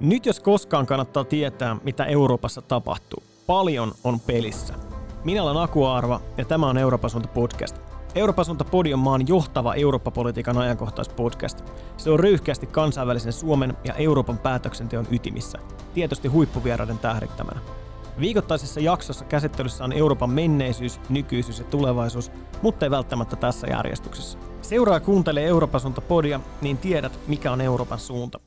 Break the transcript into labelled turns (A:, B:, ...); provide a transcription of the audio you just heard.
A: Nyt jos koskaan kannattaa tietää, mitä Euroopassa tapahtuu. Paljon on pelissä. Minä olen Aku Arva ja tämä on Euroopan suunta podcast. Euroopan suunta podi on maan johtava Eurooppa-politiikan ajankohtaispodcast. Se on röyhkeästi kansainvälisen Suomen ja Euroopan päätöksenteon ytimissä, tietysti huippuvieraiden tähdittämänä. Viikoittaisessa jaksossa käsittelyssä on Euroopan menneisyys, nykyisyys ja tulevaisuus, mutta ei välttämättä tässä järjestyksessä. Seuraa kuuntele Euroopan suunta podia, niin tiedät, mikä on Euroopan suunta.